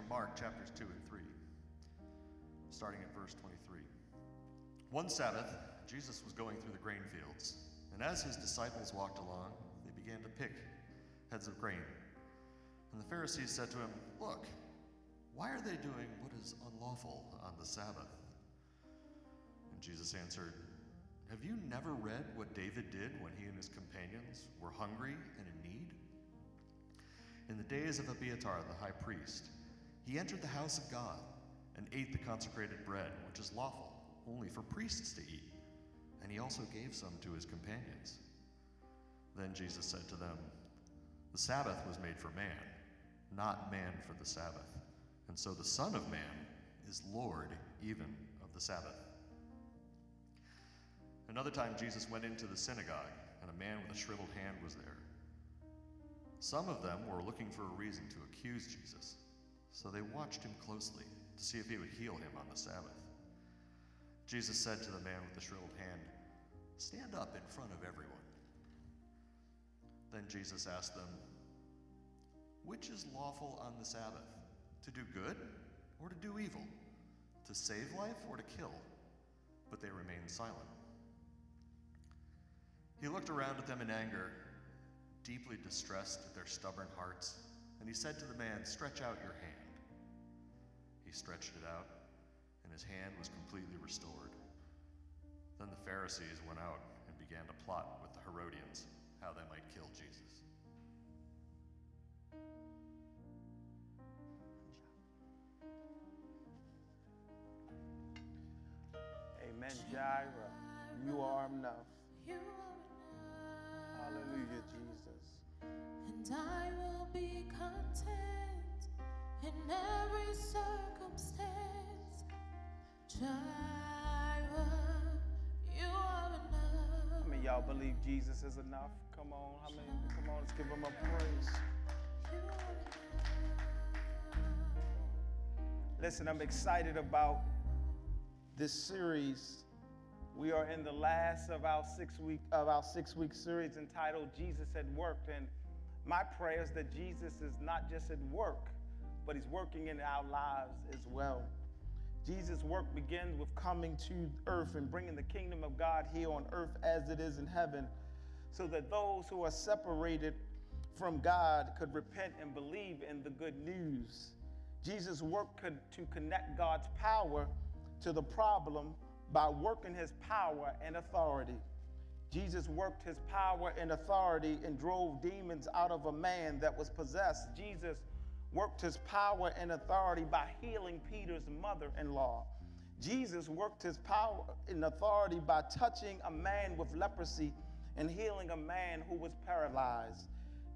from Mark chapters 2 and 3, starting at verse 23. One Sabbath, Jesus was going through the grain fields, and as his disciples walked along, they began to pick heads of grain. And the Pharisees said to him, Look, why are they doing what is unlawful on the Sabbath? And Jesus answered, Have you never read what David did when he and his companions were hungry and in need? In the days of Abiathar the high priest, he entered the house of God and ate the consecrated bread, which is lawful only for priests to eat, and he also gave some to his companions. Then Jesus said to them, The Sabbath was made for man, not man for the Sabbath. And so the Son of Man is Lord even of the Sabbath. Another time, Jesus went into the synagogue, and a man with a shriveled hand was there. Some of them were looking for a reason to accuse Jesus, so they watched him closely to see if he would heal him on the Sabbath. Jesus said to the man with the shriveled hand, Stand up in front of everyone. Then Jesus asked them, Which is lawful on the Sabbath? To do good or to do evil? To save life or to kill? But they remained silent. He looked around at them in anger, deeply distressed at their stubborn hearts, and he said to the man, Stretch out your hand. He stretched it out, and his hand was completely restored. Then the Pharisees went out and began to plot with the Herodians how they might kill Jesus. Amen, Jireh. You are enough. Hallelujah, Jesus. And I will be content How many y'all believe Jesus is enough? Come on, how many? Come on, let's give him a praise. Listen, I'm excited about this series. We are in the last of our six week of our six week series entitled Jesus at Work. And my prayer is that Jesus is not just at work, but he's working in our lives as well. Jesus' work begins with coming to earth and bringing the kingdom of God here on earth as it is in heaven, so that those who are separated from God could repent and believe in the good news. Jesus worked co- to connect God's power to the problem by working his power and authority. Jesus worked his power and authority and drove demons out of a man that was possessed. Jesus worked his power and authority by healing Peter's mother in law. Jesus worked his power and authority by touching a man with leprosy and healing a man who was paralyzed.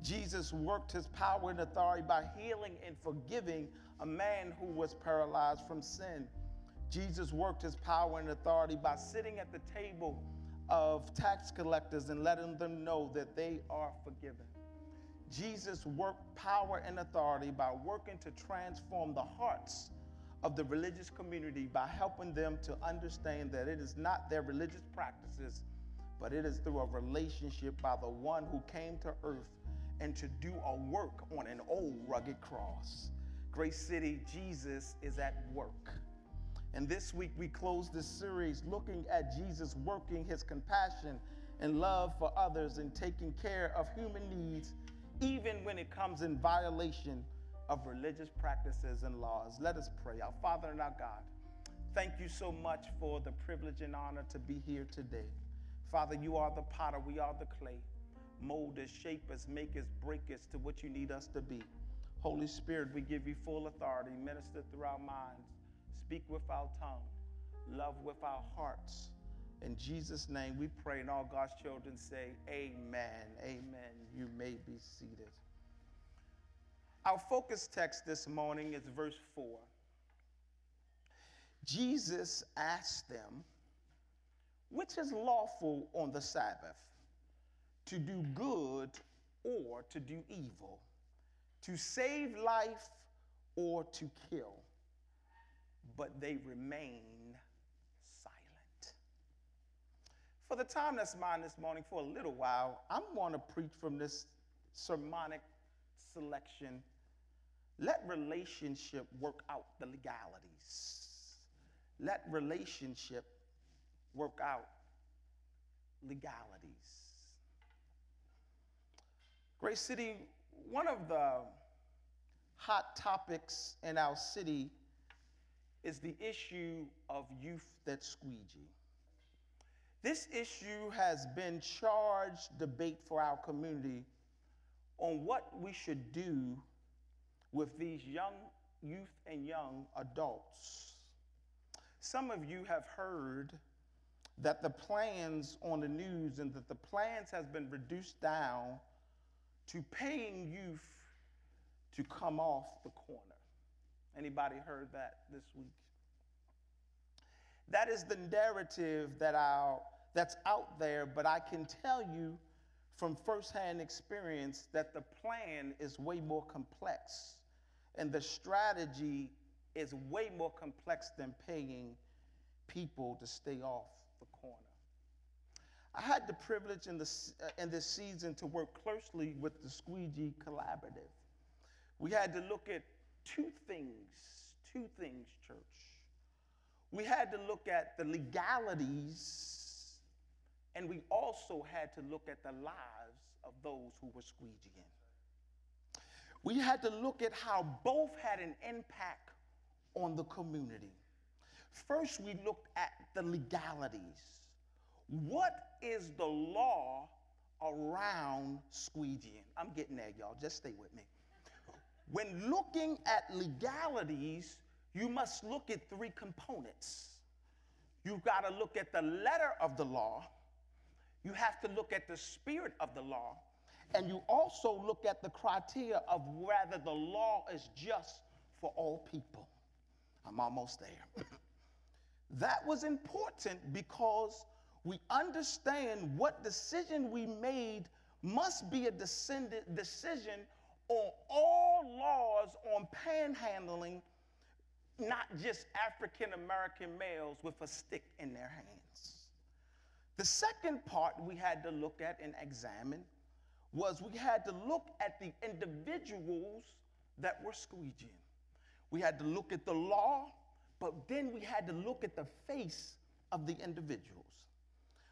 Jesus worked his power and authority by healing and forgiving a man who was paralyzed from sin. Jesus worked his power and authority by sitting at the table of tax collectors and letting them know that they are forgiven. Jesus worked power and authority by working to transform the hearts of the religious community by helping them to understand that it is not their religious practices, but it is through a relationship by the one who came to earth and to do a work on an old rugged cross. Grace City, Jesus is at work. And this week we close this series looking at Jesus working his compassion and love for others and taking care of human needs, even when it comes in violation of religious practices and laws. Let us pray. Our Father and our God, thank you so much for the privilege and honor to be here today. Father, you are the potter, we are the clay. Mold us, shape us, make us, break us to what you need us to be. Holy Spirit, we give you full authority. Minister through our minds, speak with our tongue, love with our hearts. In Jesus' name we pray, and all God's children say, Amen. Amen. You may be seated. Our focus text this morning is verse 4. Jesus asked them, Which is lawful on the Sabbath, to do good or to do evil, to save life or to kill? But they remain silent. For the time that's mine this morning, for a little while, I'm going to preach from this sermonic selection let relationship work out the legalities. Let relationship work out legalities. Grace City, one of the hot topics in our city is the issue of youth that squeegee. This issue has been charged debate for our community on what we should do with these young youth and young adults. Some of you have heard that the plans on the news and that the plans has been reduced down to paying youth to come off the corner. Anybody heard that this week? That is the narrative that our, that's out there, but I can tell you from firsthand experience that the plan is way more complex and the strategy is way more complex than paying people to stay off the corner. I had the privilege in, the, uh, in this season to work closely with the Squeegee Collaborative. We had to look at two things, two things, church. We had to look at the legalities, and we also had to look at the lives of those who were squeegeeing. We had to look at how both had an impact on the community. First, we looked at the legalities. What is the law around squeegeeing? I'm getting there, y'all. Just stay with me. When looking at legalities, you must look at three components. You've got to look at the letter of the law, you have to look at the spirit of the law, and you also look at the criteria of whether the law is just for all people. I'm almost there. that was important because we understand what decision we made must be a decision on all laws on panhandling, not just African American males with a stick in their hands. The second part we had to look at and examine was we had to look at the individuals that were squeegeeing. We had to look at the law, but then we had to look at the face of the individuals.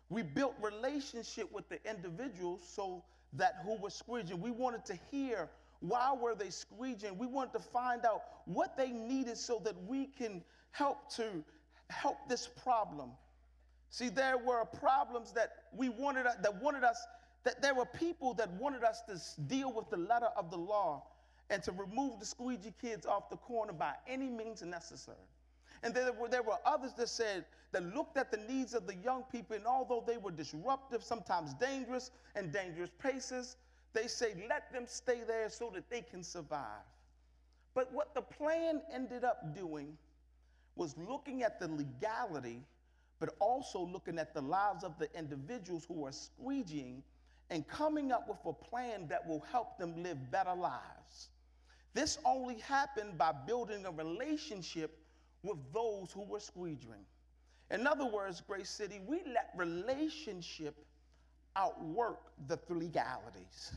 We built relationship with the individuals so that who were squeegeeing. We wanted to hear why were they squeegeeing. We wanted to find out what they needed so that we can help to help this problem. See, there were problems that we wanted uh, that wanted us that there were people that wanted us to deal with the letter of the law and to remove the squeegee kids off the corner by any means necessary. And there were, there were others that said, that looked at the needs of the young people, and although they were disruptive, sometimes dangerous, and dangerous paces, they say, let them stay there so that they can survive. But what the plan ended up doing was looking at the legality, but also looking at the lives of the individuals who are squeegeeing and coming up with a plan that will help them live better lives. This only happened by building a relationship with those who were squeegeeing. In other words, Grace City, we let relationship outwork the legalities.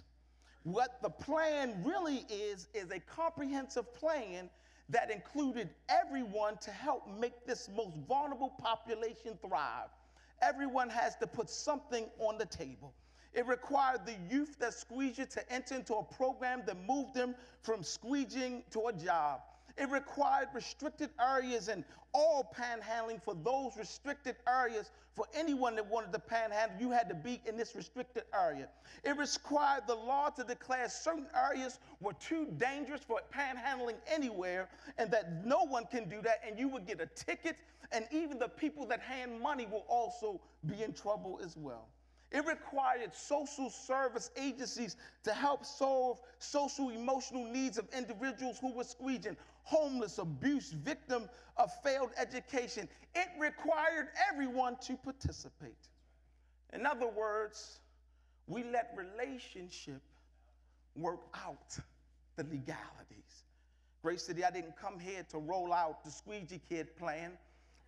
What the plan really is, is a comprehensive plan that included everyone to help make this most vulnerable population thrive. Everyone has to put something on the table. It required the youth that squeezed squeegee to enter into a program that moved them from squeegeeing to a job. It required restricted areas and all panhandling for those restricted areas. For anyone that wanted to panhandle, you had to be in this restricted area. It required the law to declare certain areas were too dangerous for panhandling anywhere and that no one can do that, and you would get a ticket, and even the people that hand money will also be in trouble as well. It required social service agencies to help solve social emotional needs of individuals who were squeegeeing, homeless, abuse, victim of failed education. It required everyone to participate. In other words, we let relationship work out the legalities. Grace City, I didn't come here to roll out the squeegee kid plan,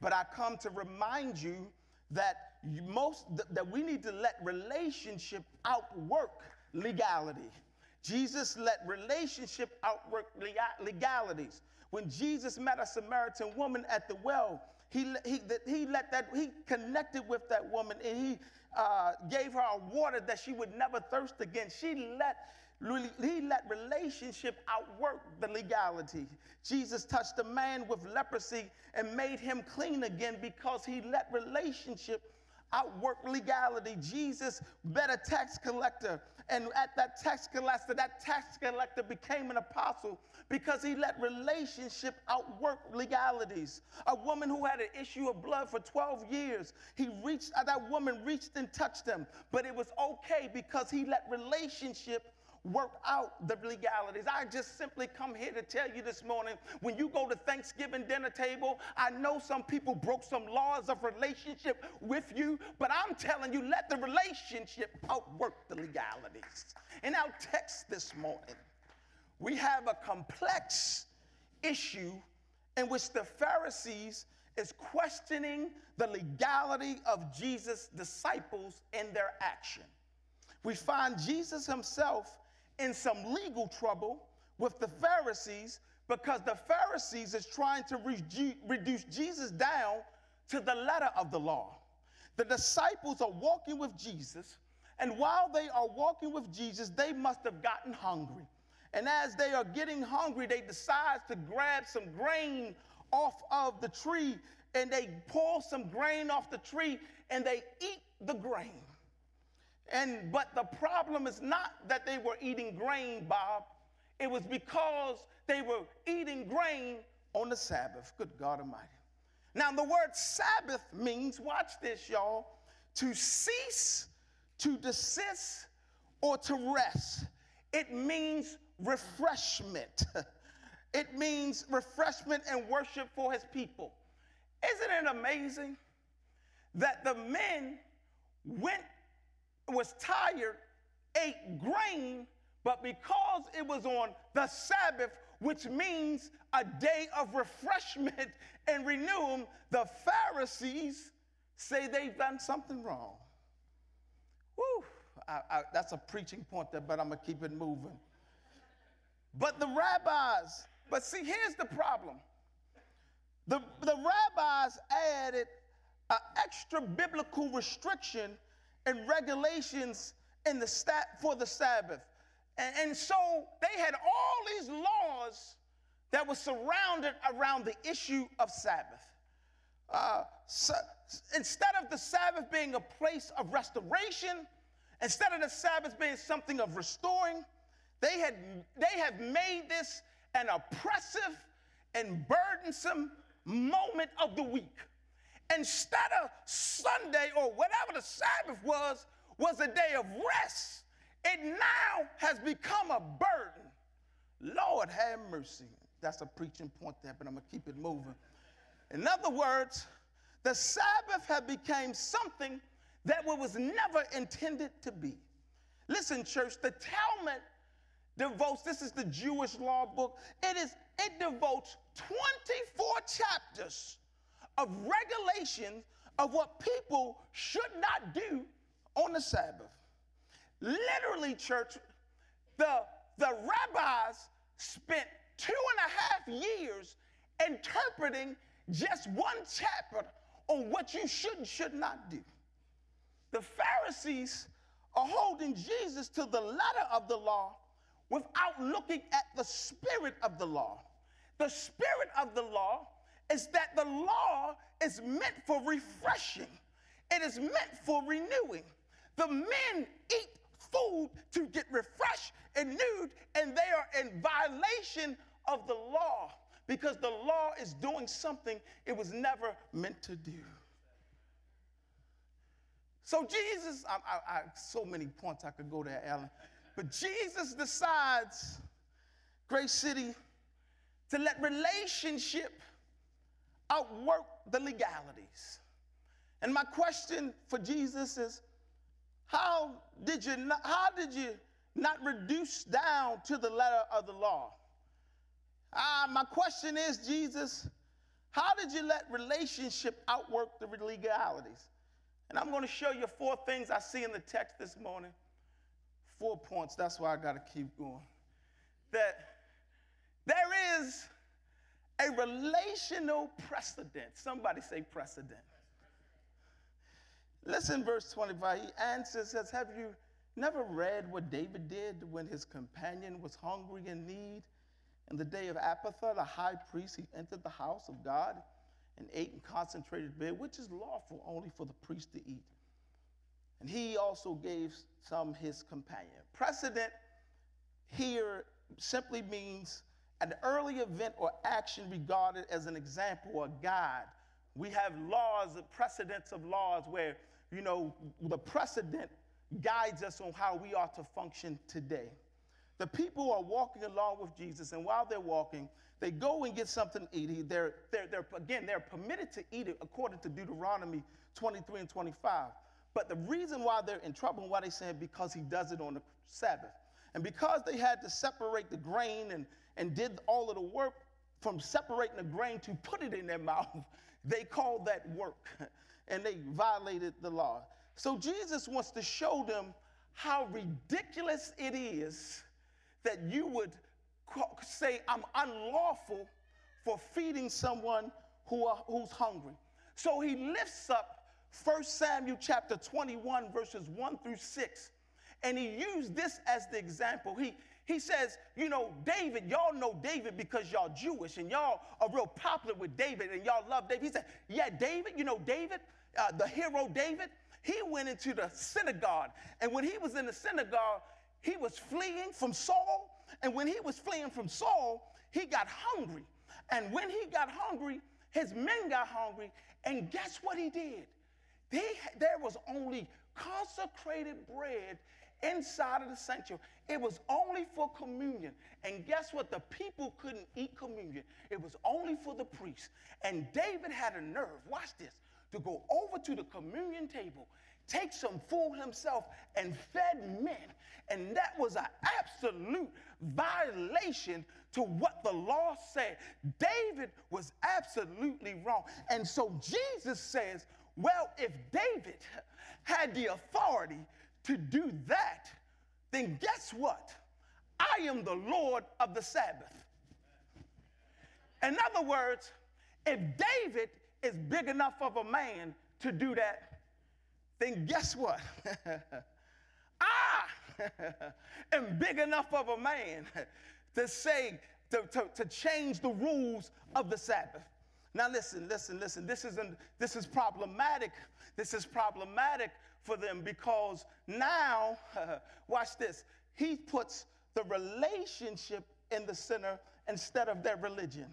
but I come to remind you that most that we need to let relationship outwork legality. Jesus let relationship outwork lega- legalities. When Jesus met a Samaritan woman at the well, he, he, he let that, he connected with that woman and he uh, gave her water that she would never thirst again. She let, he let relationship outwork the legality. Jesus touched a man with leprosy and made him clean again because he let relationship outwork legality. Jesus met a tax collector, and at that tax collector, that tax collector became an apostle because he let relationship outwork legalities. A woman who had an issue of blood for 12 years, he reached, that woman reached and touched him, but it was okay because he let relationship work out the legalities. I just simply come here to tell you this morning when you go to Thanksgiving dinner table, I know some people broke some laws of relationship with you, but I'm telling you, let the relationship outwork the legalities. In our text this morning, we have a complex issue in which the Pharisees is questioning the legality of Jesus' disciples in their action. We find Jesus himself in some legal trouble with the Pharisees because the Pharisees is trying to reduce Jesus down to the letter of the law. The disciples are walking with Jesus, and while they are walking with Jesus, they must have gotten hungry. And as they are getting hungry, they decide to grab some grain off of the tree and they pull some grain off the tree and they eat the grain. And but the problem is not that they were eating grain, Bob. It was because they were eating grain on the Sabbath. Good God Almighty. Now, the word Sabbath means, watch this, y'all, to cease, to desist, or to rest. It means refreshment. It means refreshment and worship for his people. Isn't it amazing that the men went was tired, ate grain, but because it was on the Sabbath, which means a day of refreshment and renewal, the Pharisees say they've done something wrong. Woo, I, I, that's a preaching point there, but I'm gonna keep it moving. But the rabbis, but see, here's the problem. The, the rabbis added an extra biblical restriction and regulations in the for the Sabbath. And, and so they had all these laws that were surrounded around the issue of Sabbath. Uh, so, instead of the Sabbath being a place of restoration, instead of the Sabbath being something of restoring, they had they have made this an oppressive and burdensome moment of the week. Instead of Sunday or whatever the Sabbath was, was a day of rest. It now has become a burden. Lord have mercy. That's a preaching point there, but I'm gonna keep it moving. In other words, the Sabbath had become something that was never intended to be. Listen, church, the Talmud devotes, this is the Jewish law book, it is, it devotes 24 chapters of regulations of what people should not do on the Sabbath. Literally, church, the, the rabbis spent two and a half years interpreting just one chapter on what you should and should not do. The Pharisees are holding Jesus to the letter of the law without looking at the spirit of the law. The spirit of the law is that the law is meant for refreshing, it is meant for renewing. The men eat food to get refreshed and renewed, and they are in violation of the law because the law is doing something it was never meant to do. So Jesus, I, I, I, so many points I could go there, Alan, but Jesus decides, Grace City, to let relationship outwork the legalities. And my question for Jesus is, how did you not, how did you not reduce down to the letter of the law? Ah, my question is, Jesus, how did you let relationship outwork the legalities? And I'm going to show you four things I see in the text this morning. four points. That's why I got to keep going. That there is a relational precedent. Somebody say precedent. Listen, verse 25. He answers, says, Have you never read what David did when his companion was hungry and need? In the day of Abiathar, the high priest, he entered the house of God and ate in concentrated bread, which is lawful only for the priest to eat. And he also gave some his companion. Precedent here simply means an early event or action regarded as an example or guide. We have laws, the precedents of laws where, you know, the precedent guides us on how we are to function today. The people are walking along with Jesus, and while they're walking, they go and get something to eat. They're, they're, they're, again, they're permitted to eat it according to Deuteronomy 23 and 25. But the reason why they're in trouble and why they say because he does it on the Sabbath. And because they had to separate the grain and, and did all of the work from separating the grain to put it in their mouth, they called that work and they violated the law. So Jesus wants to show them how ridiculous it is that you would say, I'm unlawful for feeding someone who are, who's hungry. So he lifts up 1 Samuel chapter 21, verses 1 through 6. And he used this as the example. He, he says, you know, David, y'all know David because y'all Jewish and y'all are real popular with David and y'all love David. He said, yeah, David, you know, David, uh, the hero David, he went into the synagogue. And when he was in the synagogue, he was fleeing from Saul. And when he was fleeing from Saul, he got hungry. And when he got hungry, his men got hungry. And guess what he did? They, there was only consecrated bread inside of the sanctuary. It was only for communion. And guess what? The people couldn't eat communion, it was only for the priest. And David had a nerve, watch this, to go over to the communion table, take some food himself, and fed men. And that was an absolute violation to what the law said. David was absolutely wrong. And so Jesus says, well, if David had the authority to do that, then guess what? I am the Lord of the Sabbath. In other words, if David is big enough of a man to do that, then guess what? I am big enough of a man to say, to, to, to change the rules of the Sabbath. Now listen, listen, listen. This isn't this is problematic. This is problematic for them because now, watch this. He puts the relationship in the center instead of their religion.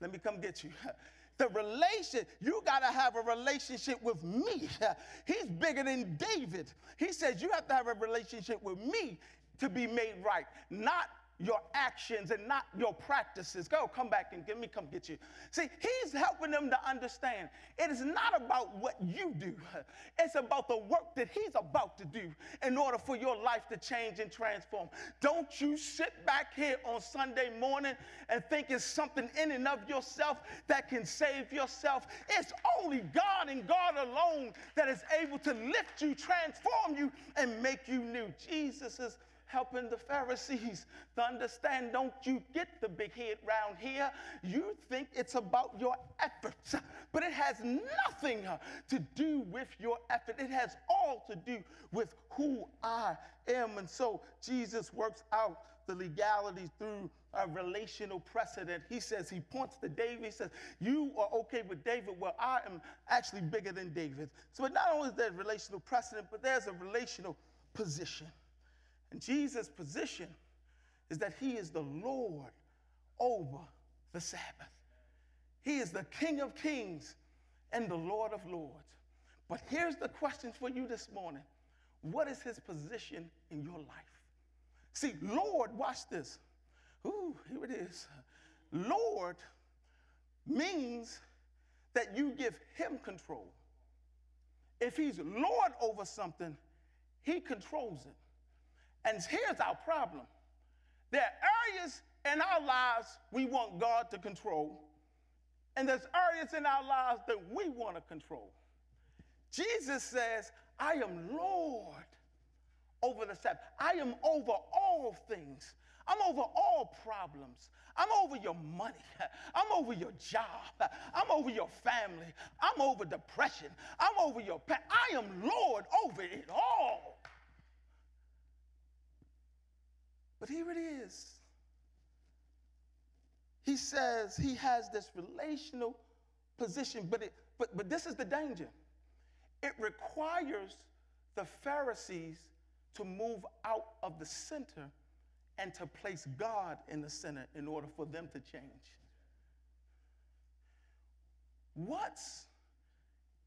Let me come get you. The relation, you got to have a relationship with me. He's bigger than David. He says you have to have a relationship with me to be made right, not your actions and not your practices. Go, come back and get me, come get you. See, he's helping them to understand it is not about what you do, it's about the work that he's about to do in order for your life to change and transform. Don't you sit back here on Sunday morning and think it's something in and of yourself that can save yourself. It's only God and God alone that is able to lift you, transform you, and make you new. Jesus is helping the Pharisees to understand don't you get the big head round here. You think it's about your efforts, but it has nothing to do with your effort. It has all to do with who I am. And so Jesus works out the legality through a relational precedent. He says, he points to David. He says, You are okay with David. Well, I am actually bigger than David. So not only is there relational precedent, but there's a relational position. And Jesus' position is that he is the Lord over the Sabbath. He is the King of kings and the Lord of lords. But here's the question for you this morning What is his position in your life? See, Lord, watch this. Ooh, here it is. Lord means that you give him control. If he's Lord over something, he controls it. And here's our problem there are areas in our lives we want God to control, and there's areas in our lives that we want to control. Jesus says, I am Lord over the Sabbath. I am over all things. I'm over all problems. I'm over your money. I'm over your job. I'm over your family. I'm over depression. I'm over your past. I am Lord over it all. But here it is. He says he has this relational position, but, it, but, but this is the danger. It requires the Pharisees to move out of the center and to place God in the center in order for them to change. What's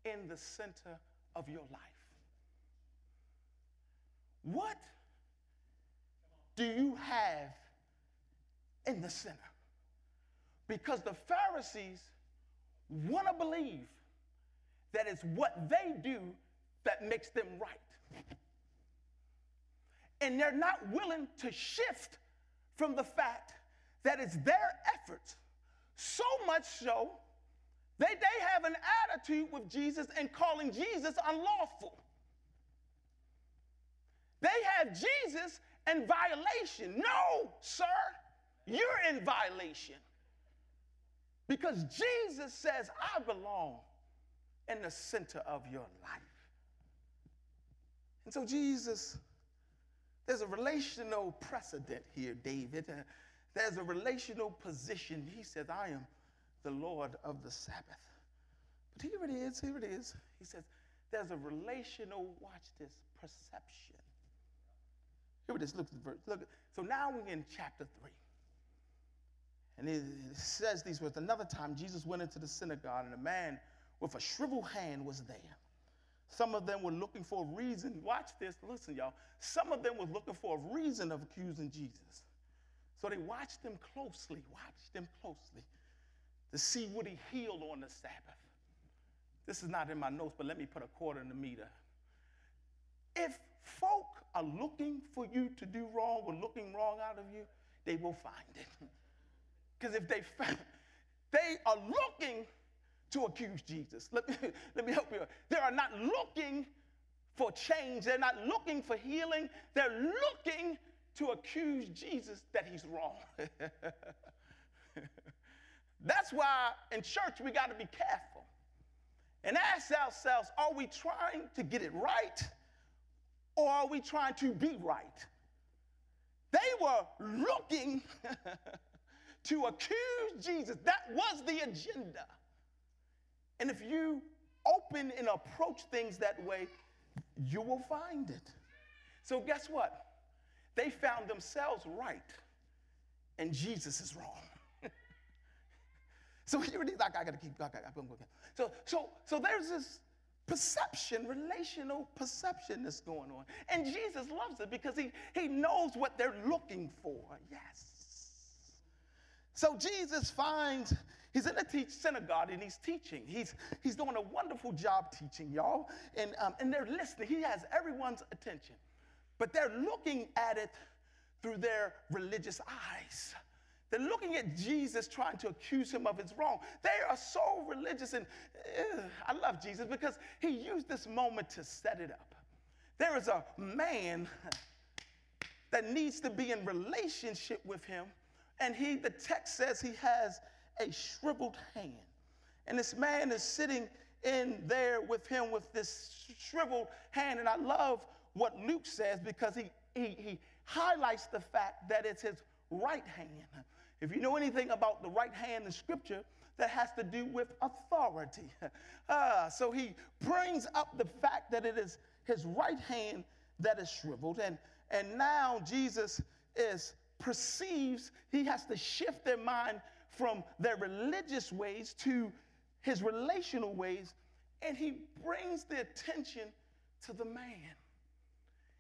in the center of your life? What do you have in the center? Because the Pharisees want to believe that it's what they do that makes them right. And they're not willing to shift from the fact that it's their efforts, so much so that they have an attitude with Jesus and calling Jesus unlawful. They have Jesus in violation. No, sir, you're in violation. Because Jesus says, I belong in the center of your life. And so, Jesus, there's a relational precedent here, David. Uh, there's a relational position. He says, I am the Lord of the Sabbath. But here it is, here it is. He says, there's a relational, watch this, perception. Here it is, look at the verse. Look, so now we're in chapter 3. And it says these words Another time, Jesus went into the synagogue, and a man with a shriveled hand was there. Some of them were looking for a reason. Watch this, listen, y'all. Some of them were looking for a reason of accusing Jesus. So they watched him closely, watched him closely to see would he heal on the Sabbath. This is not in my notes, but let me put a quarter in the meter. If folk are looking for you to do wrong or looking wrong out of you, they will find it. Because if they found, they are looking to accuse Jesus. Let me, let me help you. They are not looking for change. They're not looking for healing. They're looking to accuse Jesus that he's wrong. That's why in church we got to be careful and ask ourselves are we trying to get it right or are we trying to be right? They were looking to accuse Jesus. That was the agenda. And if you open and approach things that way, you will find it. So, guess what? They found themselves right, and Jesus is wrong. so here it is. I, I gotta keep. Gotta, so, so, so there's this perception, relational perception that's going on, and Jesus loves it because he he knows what they're looking for. Yes. So Jesus finds he's in a teach synagogue and he's teaching. He's he's doing a wonderful job teaching, y'all, and um, and they're listening. He has everyone's attention, but they're looking at it through their religious eyes. They're looking at Jesus trying to accuse him of his wrong. They are so religious, and uh, I love Jesus because he used this moment to set it up. There is a man that needs to be in relationship with him and he, the text says he has a shriveled hand. And this man is sitting in there with him with this shriveled hand. And I love what Luke says because he, he, he highlights the fact that it's his right hand. If you know anything about the right hand in scripture, that has to do with authority. Uh, so he brings up the fact that it is his right hand that is shriveled. And, and now Jesus is perceives, he has to shift their mind from their religious ways to his relational ways, and he brings the attention to the man.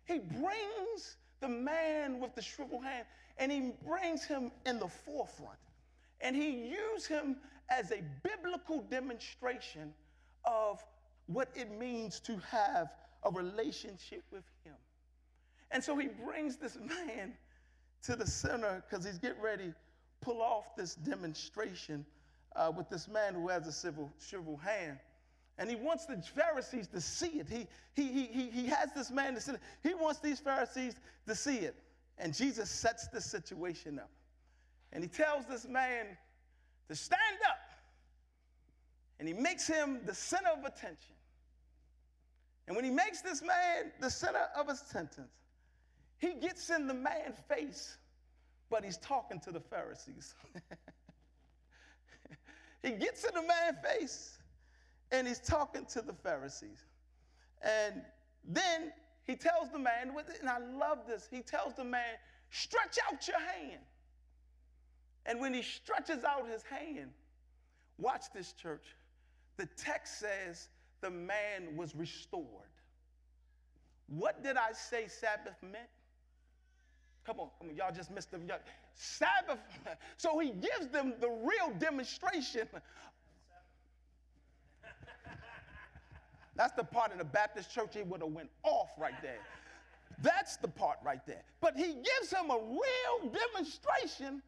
He brings the man with the shriveled hand and he brings him in the forefront. And he uses him as a biblical demonstration of what it means to have a relationship with him. And so he brings this man to the center because he's getting ready to pull off this demonstration uh, with this man who has a civil, shriveled hand. And he wants the Pharisees to see it. He, he, he, he, he has this man to see it. He wants these Pharisees to see it. And Jesus sets the situation up. And he tells this man to stand up. And he makes him the center of attention. And when he makes this man the center of his sentence, he gets in the man's face, but he's talking to the Pharisees. he gets in the man's face and he's talking to the Pharisees. And then he tells the man, and I love this, he tells the man, stretch out your hand. And when he stretches out his hand, watch this, church. The text says the man was restored. What did I say Sabbath meant? Come on, come on, y'all just missed the Sabbath. So he gives them the real demonstration. That's the part of the Baptist church he would have went off right there. That's the part right there. But he gives him a real demonstration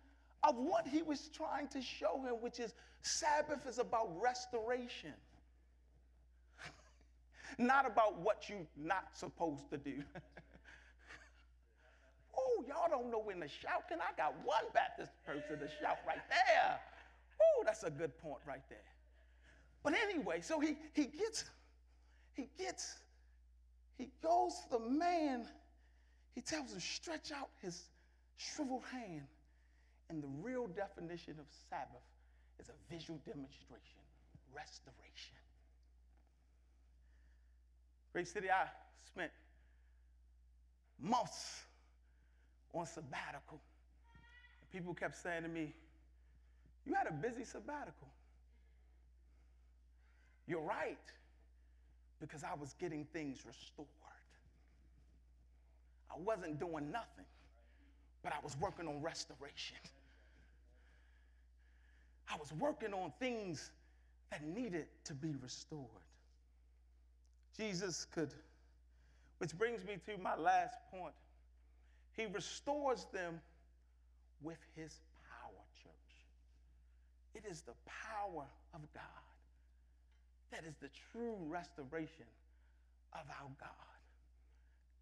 of what he was trying to show him, which is Sabbath is about restoration, not about what you're not supposed to do. oh, y'all don't know when to shout. Can I got one Baptist person to shout right there? Oh, that's a good point right there. But anyway, so he, he gets, he gets, he goes to the man, he tells him, stretch out his shriveled hand. And the real definition of Sabbath is a visual demonstration, restoration. Grace City, I spent months on sabbatical. And people kept saying to me, You had a busy sabbatical. You're right, because I was getting things restored. I wasn't doing nothing, but I was working on restoration. I was working on things that needed to be restored. Jesus could, which brings me to my last point. He restores them with his power, church. It is the power of God that is the true restoration of our God.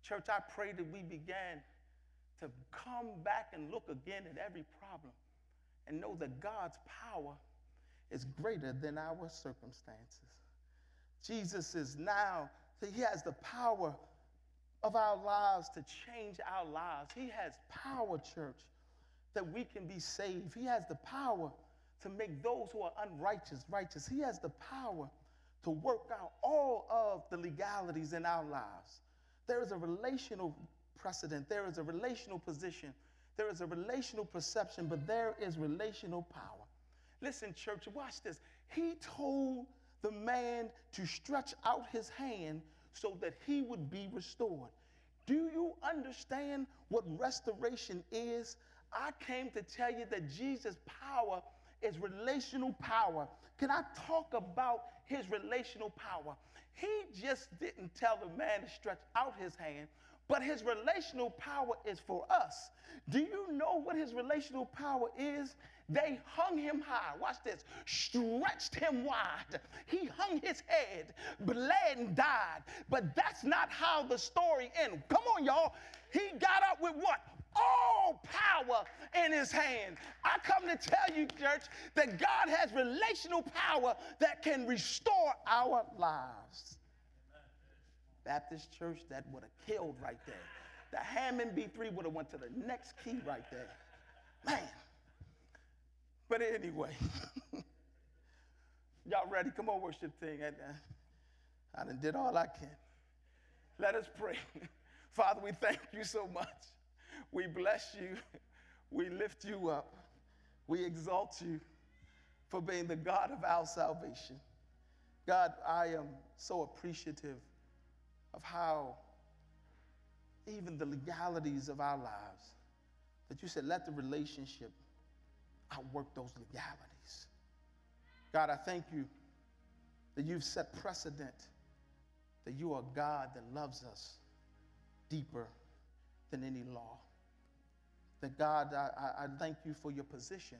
Church, I pray that we began to come back and look again at every problem and know that God's power is greater than our circumstances. Jesus is now, he has the power of our lives to change our lives. He has power, church, that we can be saved. He has the power to make those who are unrighteous righteous. He has the power to work out all of the legalities in our lives. There is a relational precedent, there is a relational position there is a relational perception, but there is relational power. Listen, church, watch this. He told the man to stretch out his hand so that he would be restored. Do you understand what restoration is? I came to tell you that Jesus' power is relational power. Can I talk about his relational power? He just didn't tell the man to stretch out his hand, but his relational power is for us. Do you know what his relational power is? They hung him high. Watch this. Stretched him wide. He hung his head, bled and died. But that's not how the story ends. Come on, y'all. He got up with what? All power in his hand. I come to tell you, church, that God has relational power that can restore our lives. Baptist church, that would have killed right there. The Hammond B3 would have went to the next key right there. Man. But anyway, y'all ready? Come on, worship thing. I, I done did all I can. Let us pray. Father, we thank you so much. We bless you. We lift you up. We exalt you for being the God of our salvation. God, I am so appreciative of how even the legalities of our lives, that you said, let the relationship outwork those legalities. God, I thank you that you've set precedent that you are God that loves us deeper than any law. That God, I, I thank you for your position,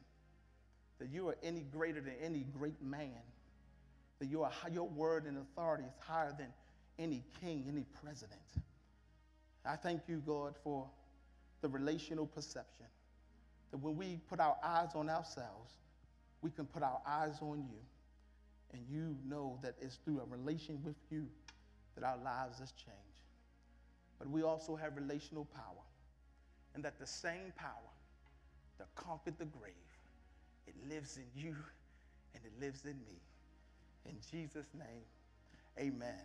that you are any greater than any great man, that your, your word and authority is higher than any king, any president. I thank you, God, for the relational perception. That when we put our eyes on ourselves, we can put our eyes on you. And you know that it's through a relation with you that our lives has changed. But we also have relational power. And that the same power that conquered the grave, it lives in you and it lives in me. In Jesus' name, amen.